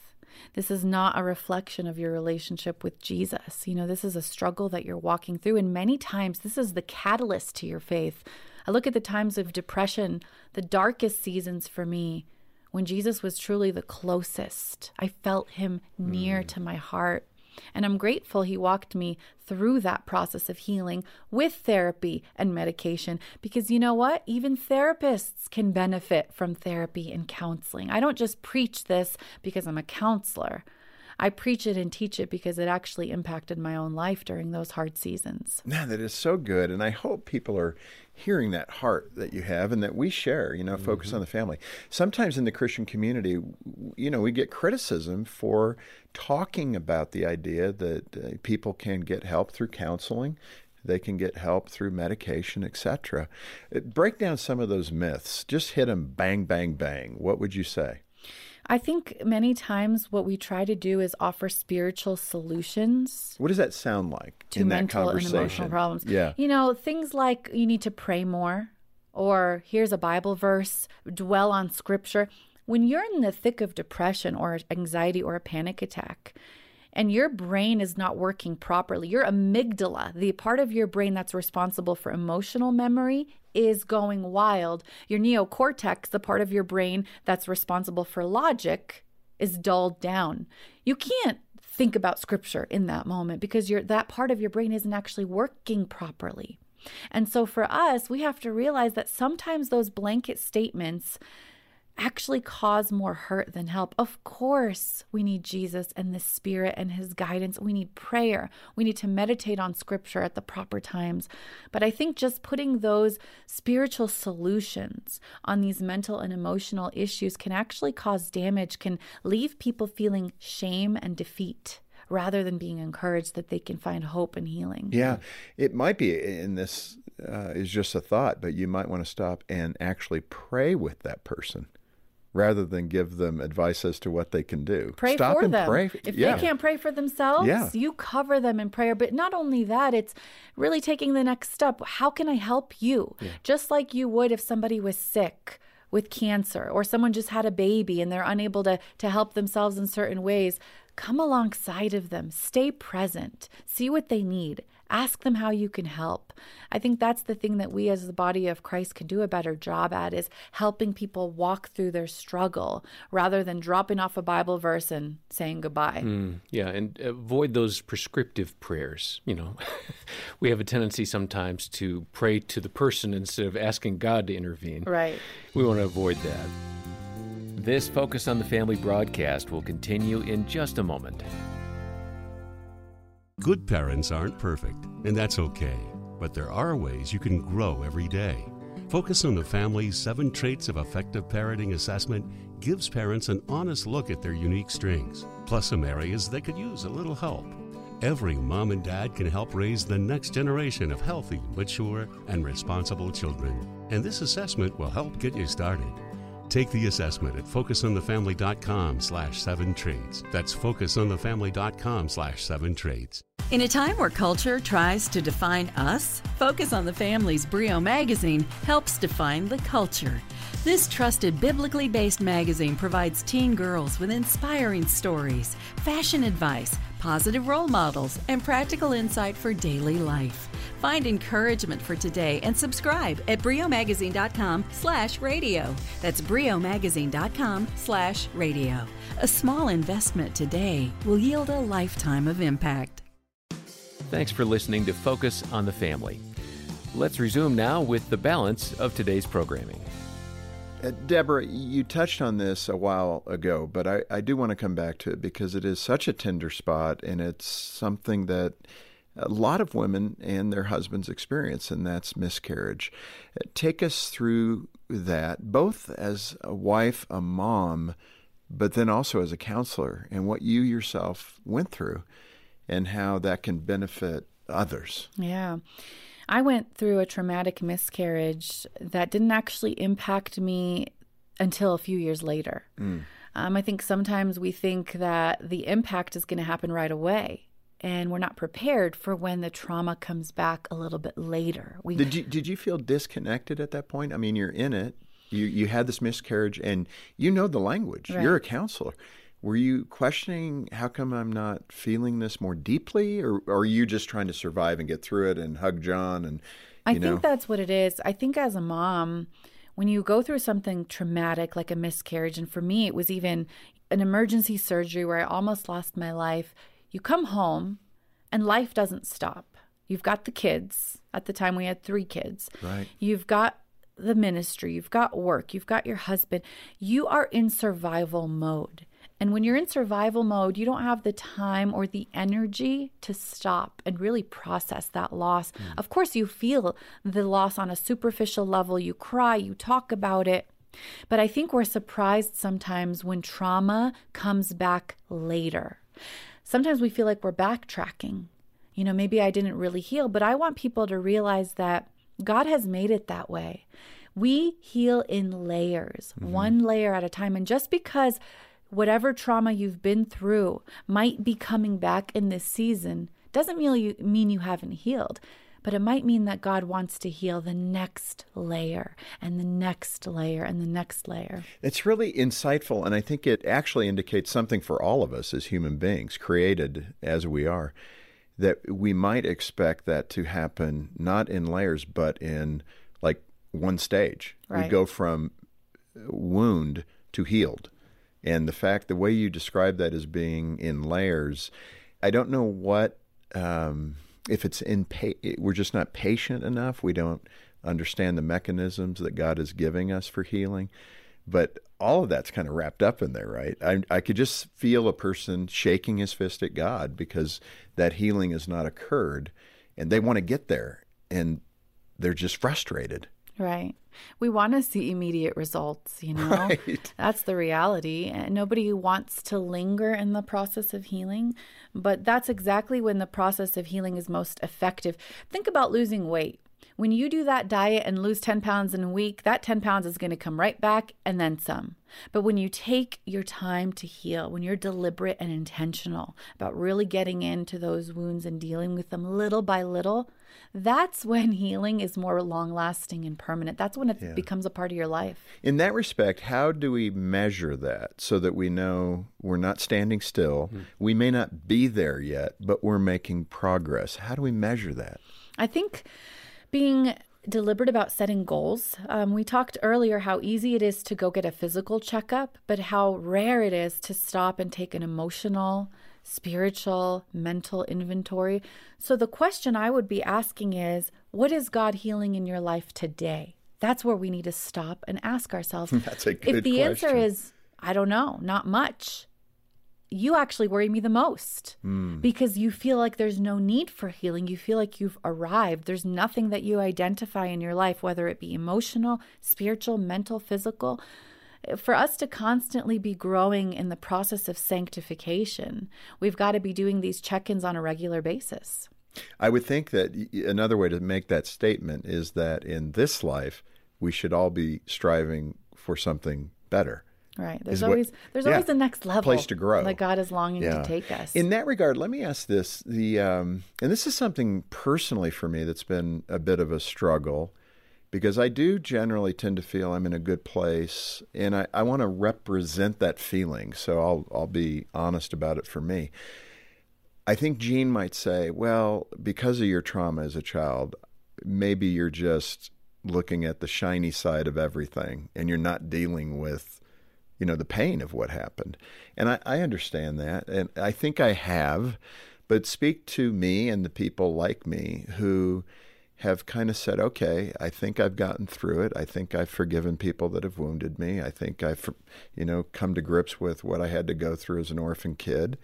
This is not a reflection of your relationship with Jesus. You know, this is a struggle that you're walking through. And many times, this is the catalyst to your faith. I look at the times of depression, the darkest seasons for me, when Jesus was truly the closest. I felt him near mm. to my heart. And I'm grateful he walked me through that process of healing with therapy and medication because you know what? Even therapists can benefit from therapy and counseling. I don't just preach this because I'm a counselor. I preach it and teach it because it actually impacted my own life during those hard seasons. Man, that is so good. And I hope people are hearing that heart that you have and that we share, you know, mm-hmm. focus on the family. Sometimes in the Christian community, you know, we get criticism for talking about the idea that uh, people can get help through counseling. They can get help through medication, etc. Break down some of those myths. Just hit them bang, bang, bang. What would you say? I think many times what we try to do is offer spiritual solutions. What does that sound like to mental and emotional problems? Yeah. You know, things like you need to pray more, or here's a Bible verse, dwell on scripture. When you're in the thick of depression or anxiety or a panic attack, and your brain is not working properly, your amygdala, the part of your brain that's responsible for emotional memory, is going wild. Your neocortex, the part of your brain that's responsible for logic, is dulled down. You can't think about scripture in that moment because your that part of your brain isn't actually working properly. And so for us, we have to realize that sometimes those blanket statements actually cause more hurt than help. Of course, we need Jesus and the Spirit and His guidance. We need prayer. We need to meditate on Scripture at the proper times. But I think just putting those spiritual solutions on these mental and emotional issues can actually cause damage, can leave people feeling shame and defeat rather than being encouraged that they can find hope and healing. Yeah, it might be, and this uh, is just a thought, but you might want to stop and actually pray with that person rather than give them advice as to what they can do. Pray Stop for and them. Pray. If yeah. they can't pray for themselves, yeah. you cover them in prayer. But not only that, it's really taking the next step. How can I help you? Yeah. Just like you would if somebody was sick with cancer or someone just had a baby and they're unable to, to help themselves in certain ways. Come alongside of them, stay present, see what they need, Ask them how you can help. I think that's the thing that we as the body of Christ can do a better job at is helping people walk through their struggle rather than dropping off a Bible verse and saying goodbye. Mm, yeah, and avoid those prescriptive prayers. You know, we have a tendency sometimes to pray to the person instead of asking God to intervene. Right. We want to avoid that. This Focus on the Family broadcast will continue in just a moment. Good parents aren't perfect, and that's okay. But there are ways you can grow every day. Focus on the Family's Seven Traits of Effective Parenting assessment gives parents an honest look at their unique strengths, plus some areas that could use a little help. Every mom and dad can help raise the next generation of healthy, mature, and responsible children. And this assessment will help get you started. Take the assessment at focusonthefamily.com slash seven traits. That's focusonthefamily.com slash seven traits. In a time where culture tries to define us, Focus on the Family's Brio magazine helps define the culture. This trusted, biblically based magazine provides teen girls with inspiring stories, fashion advice, positive role models, and practical insight for daily life. Find encouragement for today and subscribe at briomagazine.com slash radio. That's briomagazine.com slash radio. A small investment today will yield a lifetime of impact. Thanks for listening to Focus on the Family. Let's resume now with the balance of today's programming. Uh, Deborah, you touched on this a while ago, but I, I do want to come back to it because it is such a tender spot and it's something that a lot of women and their husbands experience, and that's miscarriage. Uh, take us through that, both as a wife, a mom, but then also as a counselor, and what you yourself went through and how that can benefit others. Yeah. I went through a traumatic miscarriage that didn't actually impact me until a few years later. Mm. Um, I think sometimes we think that the impact is going to happen right away, and we're not prepared for when the trauma comes back a little bit later. We, did you did you feel disconnected at that point? I mean, you're in it. You you had this miscarriage, and you know the language. Right. You're a counselor were you questioning how come I'm not feeling this more deeply, or, or, are you just trying to survive and get through it and hug John? And I know? think that's what it is. I think as a mom, when you go through something traumatic like a miscarriage, and for me, it was even an emergency surgery where I almost lost my life. You come home, and life doesn't stop. You've got the kids. At the time, we had three kids. Right. You've got the ministry, you've got work, you've got your husband. You are in survival mode. And when you're in survival mode, you don't have the time or the energy to stop and really process that loss. Mm. Of course, you feel the loss on a superficial level. You cry, you talk about it. But I think we're surprised sometimes when trauma comes back later. Sometimes we feel like we're backtracking. You know, maybe I didn't really heal, but I want people to realize that God has made it that way. We heal in layers, mm-hmm. one layer at a time. And just because whatever trauma you've been through might be coming back in this season doesn't mean you, mean you haven't healed but it might mean that God wants to heal the next layer and the next layer and the next layer. It's really insightful, and I think it actually indicates something for all of us as human beings, created as we are, that we might expect that to happen not in layers, but in like one stage. Right. We go from wound to healed. And the fact, the way you describe that as being in layers, I don't know what um, if it's in we're just not patient enough. We don't understand the mechanisms that God is giving us for healing. But all of that's kind of wrapped up in there, right? I, I could just feel a person shaking his fist at God because that healing has not occurred, and they want to get there, and they're just frustrated. Right. We want to see immediate results, you know? Right. That's the reality. And nobody wants to linger in the process of healing, but that's exactly when the process of healing is most effective. Think about losing weight. When you do that diet and lose 10 pounds in a week, that 10 pounds is going to come right back and then some. But when you take your time to heal, when you're deliberate and intentional about really getting into those wounds and dealing with them little by little, that's when healing is more long lasting and permanent. That's when it yeah. becomes a part of your life. In that respect, how do we measure that so that we know we're not standing still? Mm-hmm. We may not be there yet, but we're making progress. How do we measure that? I think being deliberate about setting goals. Um, we talked earlier how easy it is to go get a physical checkup, but how rare it is to stop and take an emotional, spiritual, mental inventory. So, the question I would be asking is what is God healing in your life today? That's where we need to stop and ask ourselves. That's a good If the question. answer is, I don't know, not much, you actually worry me the most mm. because you feel like there's no need for healing. You feel like you've arrived. There's nothing that you identify in your life, whether it be emotional, spiritual, mental, physical. For us to constantly be growing in the process of sanctification, we've got to be doing these check ins on a regular basis. I would think that another way to make that statement is that in this life, we should all be striving for something better. Right. There's always what, there's yeah, always the next level place to grow that God is longing yeah. to take us. In that regard, let me ask this: the um, and this is something personally for me that's been a bit of a struggle because I do generally tend to feel I'm in a good place, and I, I want to represent that feeling. So I'll I'll be honest about it for me. I think Jean might say, well, because of your trauma as a child, maybe you're just looking at the shiny side of everything, and you're not dealing with you know, the pain of what happened. And I, I understand that. And I think I have. But speak to me and the people like me who have kind of said, okay, I think I've gotten through it. I think I've forgiven people that have wounded me. I think I've, you know, come to grips with what I had to go through as an orphan kid.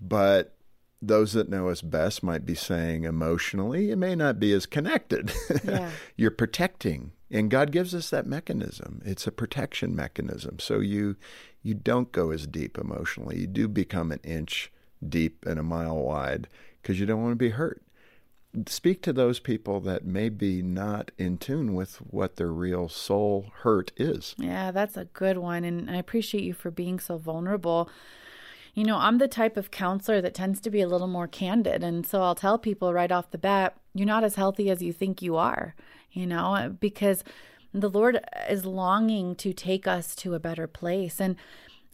But those that know us best might be saying emotionally, it may not be as connected. Yeah. You're protecting and God gives us that mechanism. It's a protection mechanism. So you you don't go as deep emotionally. You do become an inch deep and a mile wide because you don't want to be hurt. Speak to those people that may be not in tune with what their real soul hurt is. Yeah, that's a good one. And I appreciate you for being so vulnerable. You know, I'm the type of counselor that tends to be a little more candid. And so I'll tell people right off the bat, you're not as healthy as you think you are you know, because the Lord is longing to take us to a better place. And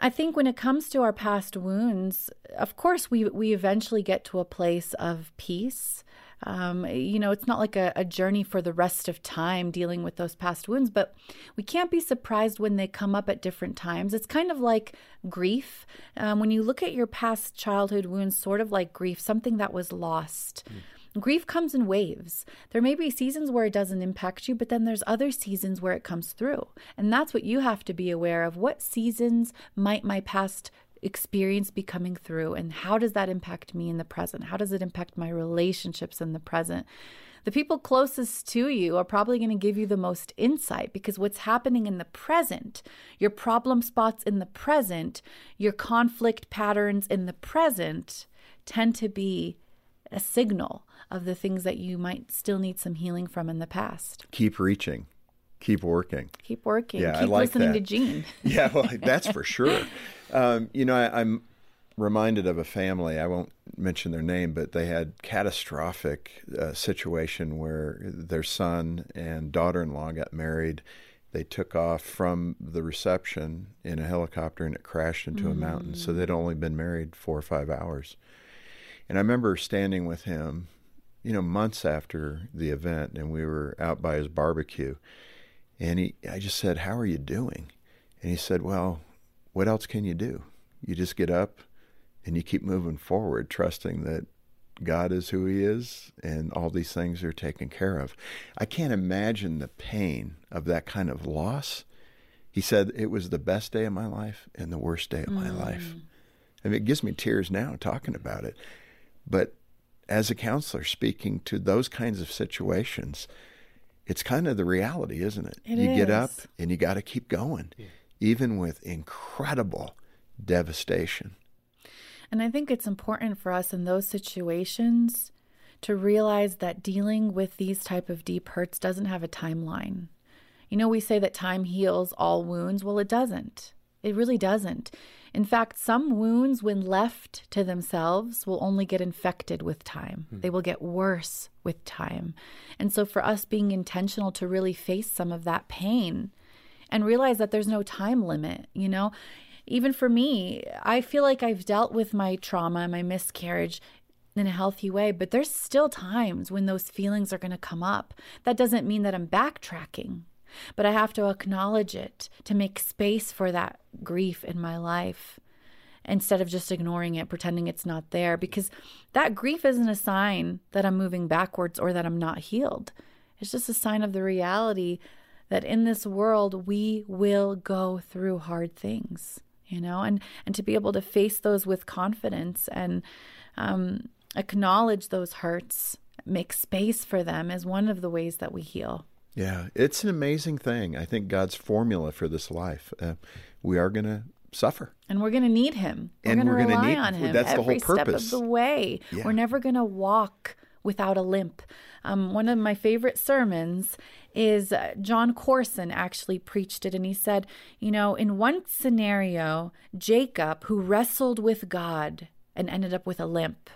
I think when it comes to our past wounds, of course, we, we eventually get to a place of peace. Um, you know, it's not like a, a, journey for the rest of time dealing with those past wounds, but we can't be surprised when they come up at different times. It's kind of like grief. Um, when you look at your past childhood wounds, sort of like grief, something that was lost. Mm grief comes in waves. There may be seasons where it doesn't impact you, but then there's other seasons where it comes through. And that's what you have to be aware of. What seasons might my past experience be coming through and how does that impact me in the present? How does it impact my relationships in the present? The people closest to you are probably going to give you the most insight because what's happening in the present, your problem spots in the present, your conflict patterns in the present tend to be a signal of the things that you might still need some healing from in the past. Keep reaching. Keep working. Keep working. Yeah, Keep I like listening that. to Jean. yeah, well, that's for sure. Um, you know, I, I'm reminded of a family. I won't mention their name, but they had catastrophic uh, situation where their son and daughter-in-law got married. They took off from the reception in a helicopter and it crashed into a mountain. So they'd only been married four or five hours. And I remember standing with him, you know, months after the event, and we were out by his barbecue. And he, I just said, How are you doing? And he said, Well, what else can you do? You just get up and you keep moving forward, trusting that God is who He is and all these things are taken care of. I can't imagine the pain of that kind of loss. He said, It was the best day of my life and the worst day of my mm. life. I mean, it gives me tears now talking about it. But as a counselor, speaking to those kinds of situations, it's kind of the reality, isn't it? It you get up and you got to keep going, even with incredible devastation. And I think it's important for us in those situations to realize that dealing with these type of deep hurts doesn't have a timeline. You know, we say that time heals all wounds. Well, it doesn't. It really doesn't. In fact, some wounds, when left to themselves, will only get infected with time. Hmm. They will get worse with time. And so, for us being intentional to really face some of that pain and realize that there's no time limit, you know, even for me, I feel like I've dealt with my trauma, my miscarriage in a healthy way, but there's still times when those feelings are going to come up. That doesn't mean that I'm backtracking, but I have to acknowledge it to make space for that grief in my life instead of just ignoring it, pretending it's not there, because that grief isn't a sign that I'm moving backwards or that I'm not healed. It's just a sign of the reality that in this world we will go through hard things you know and and to be able to face those with confidence and um, acknowledge those hurts make space for them is one of the ways that we heal Yeah, it's an amazing thing. I think God's formula for this life. Uh, we are going to suffer. and we're going to need him we're And going to we're gonna rely need- on him that's the whole every step of the way Yeah. we're never going to walk without a limp um, one of my favorite sermons is uh, Jon Courson actually preached it and he said you know in one scenario jacob who wrestled with god and ended up with a limp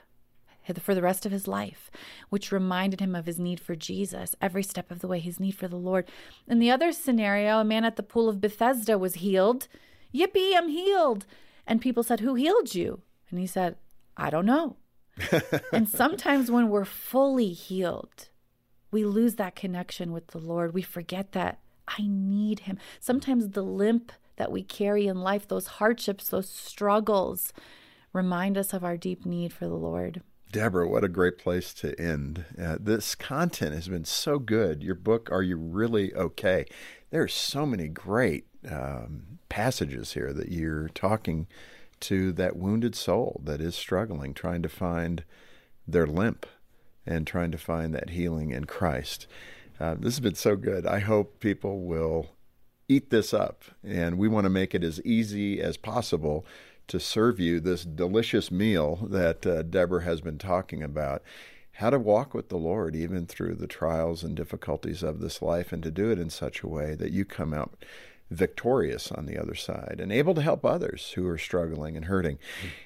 for the rest of his life, which reminded him of his need for Jesus every step of the way, his need for the Lord. In the other scenario, a man at the pool of Bethesda was healed. Yippee, I'm healed. And people said, Who healed you? And he said, I don't know. and sometimes when we're fully healed, we lose that connection with the Lord. We forget that I need him. Sometimes the limp that we carry in life, those hardships, those struggles, remind us of our deep need for the Lord. Deborah, what a great place to end. Uh, this content has been so good. Your book, Are You Really Okay? There are so many great um, passages here that you're talking to that wounded soul that is struggling, trying to find their limp and trying to find that healing in Christ. Uh, this has been so good. I hope people will eat this up, and we want to make it as easy as possible to serve you this delicious meal that uh, Deborah has been talking about. How to walk with the Lord even through the trials and difficulties of this life, and to do it in such a way that you come out victorious on the other side and able to help others who are struggling and hurting.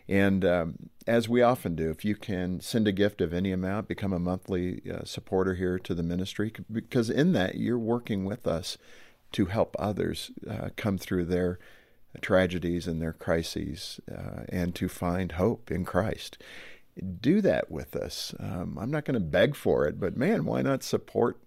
And um, as we often do, if you can send a gift of any amount, become a monthly uh, supporter here to the ministry, because in that you're working with us to help others uh, come through their tragedies and their crises uh, and to find hope in Christ. Do that with us. Um, I'm not going to beg for it, but man, why not support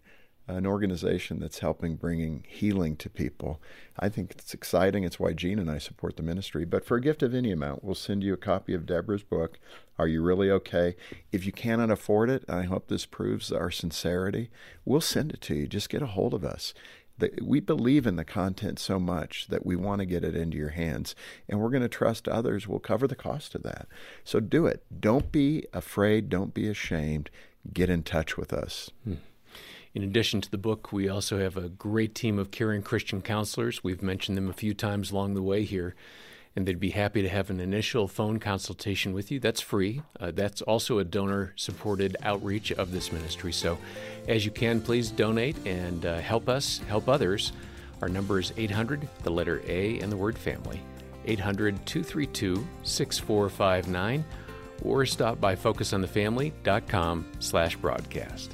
an organization that's helping bringing healing to people. I think it's exciting. It's why Jean and I support the ministry. But for a gift of any amount, we'll send you a copy of Deborah's book. Are you really okay? If you cannot afford it, I hope this proves our sincerity. We'll send it to you. Just get a hold of us. We believe in the content so much that we want to get it into your hands, and we're going to trust others will cover the cost of that. So do it. Don't be afraid. Don't be ashamed. Get in touch with us. Hmm. In addition to the book, we also have a great team of caring Christian counselors. We've mentioned them a few times along the way here, and they'd be happy to have an initial phone consultation with you. That's free. Uh, that's also a donor supported outreach of this ministry. So, as you can, please donate and uh, help us help others. Our number is 800, the letter A, and the word family. 800 232 6459 or stop by focusonthefamily.com slash broadcast.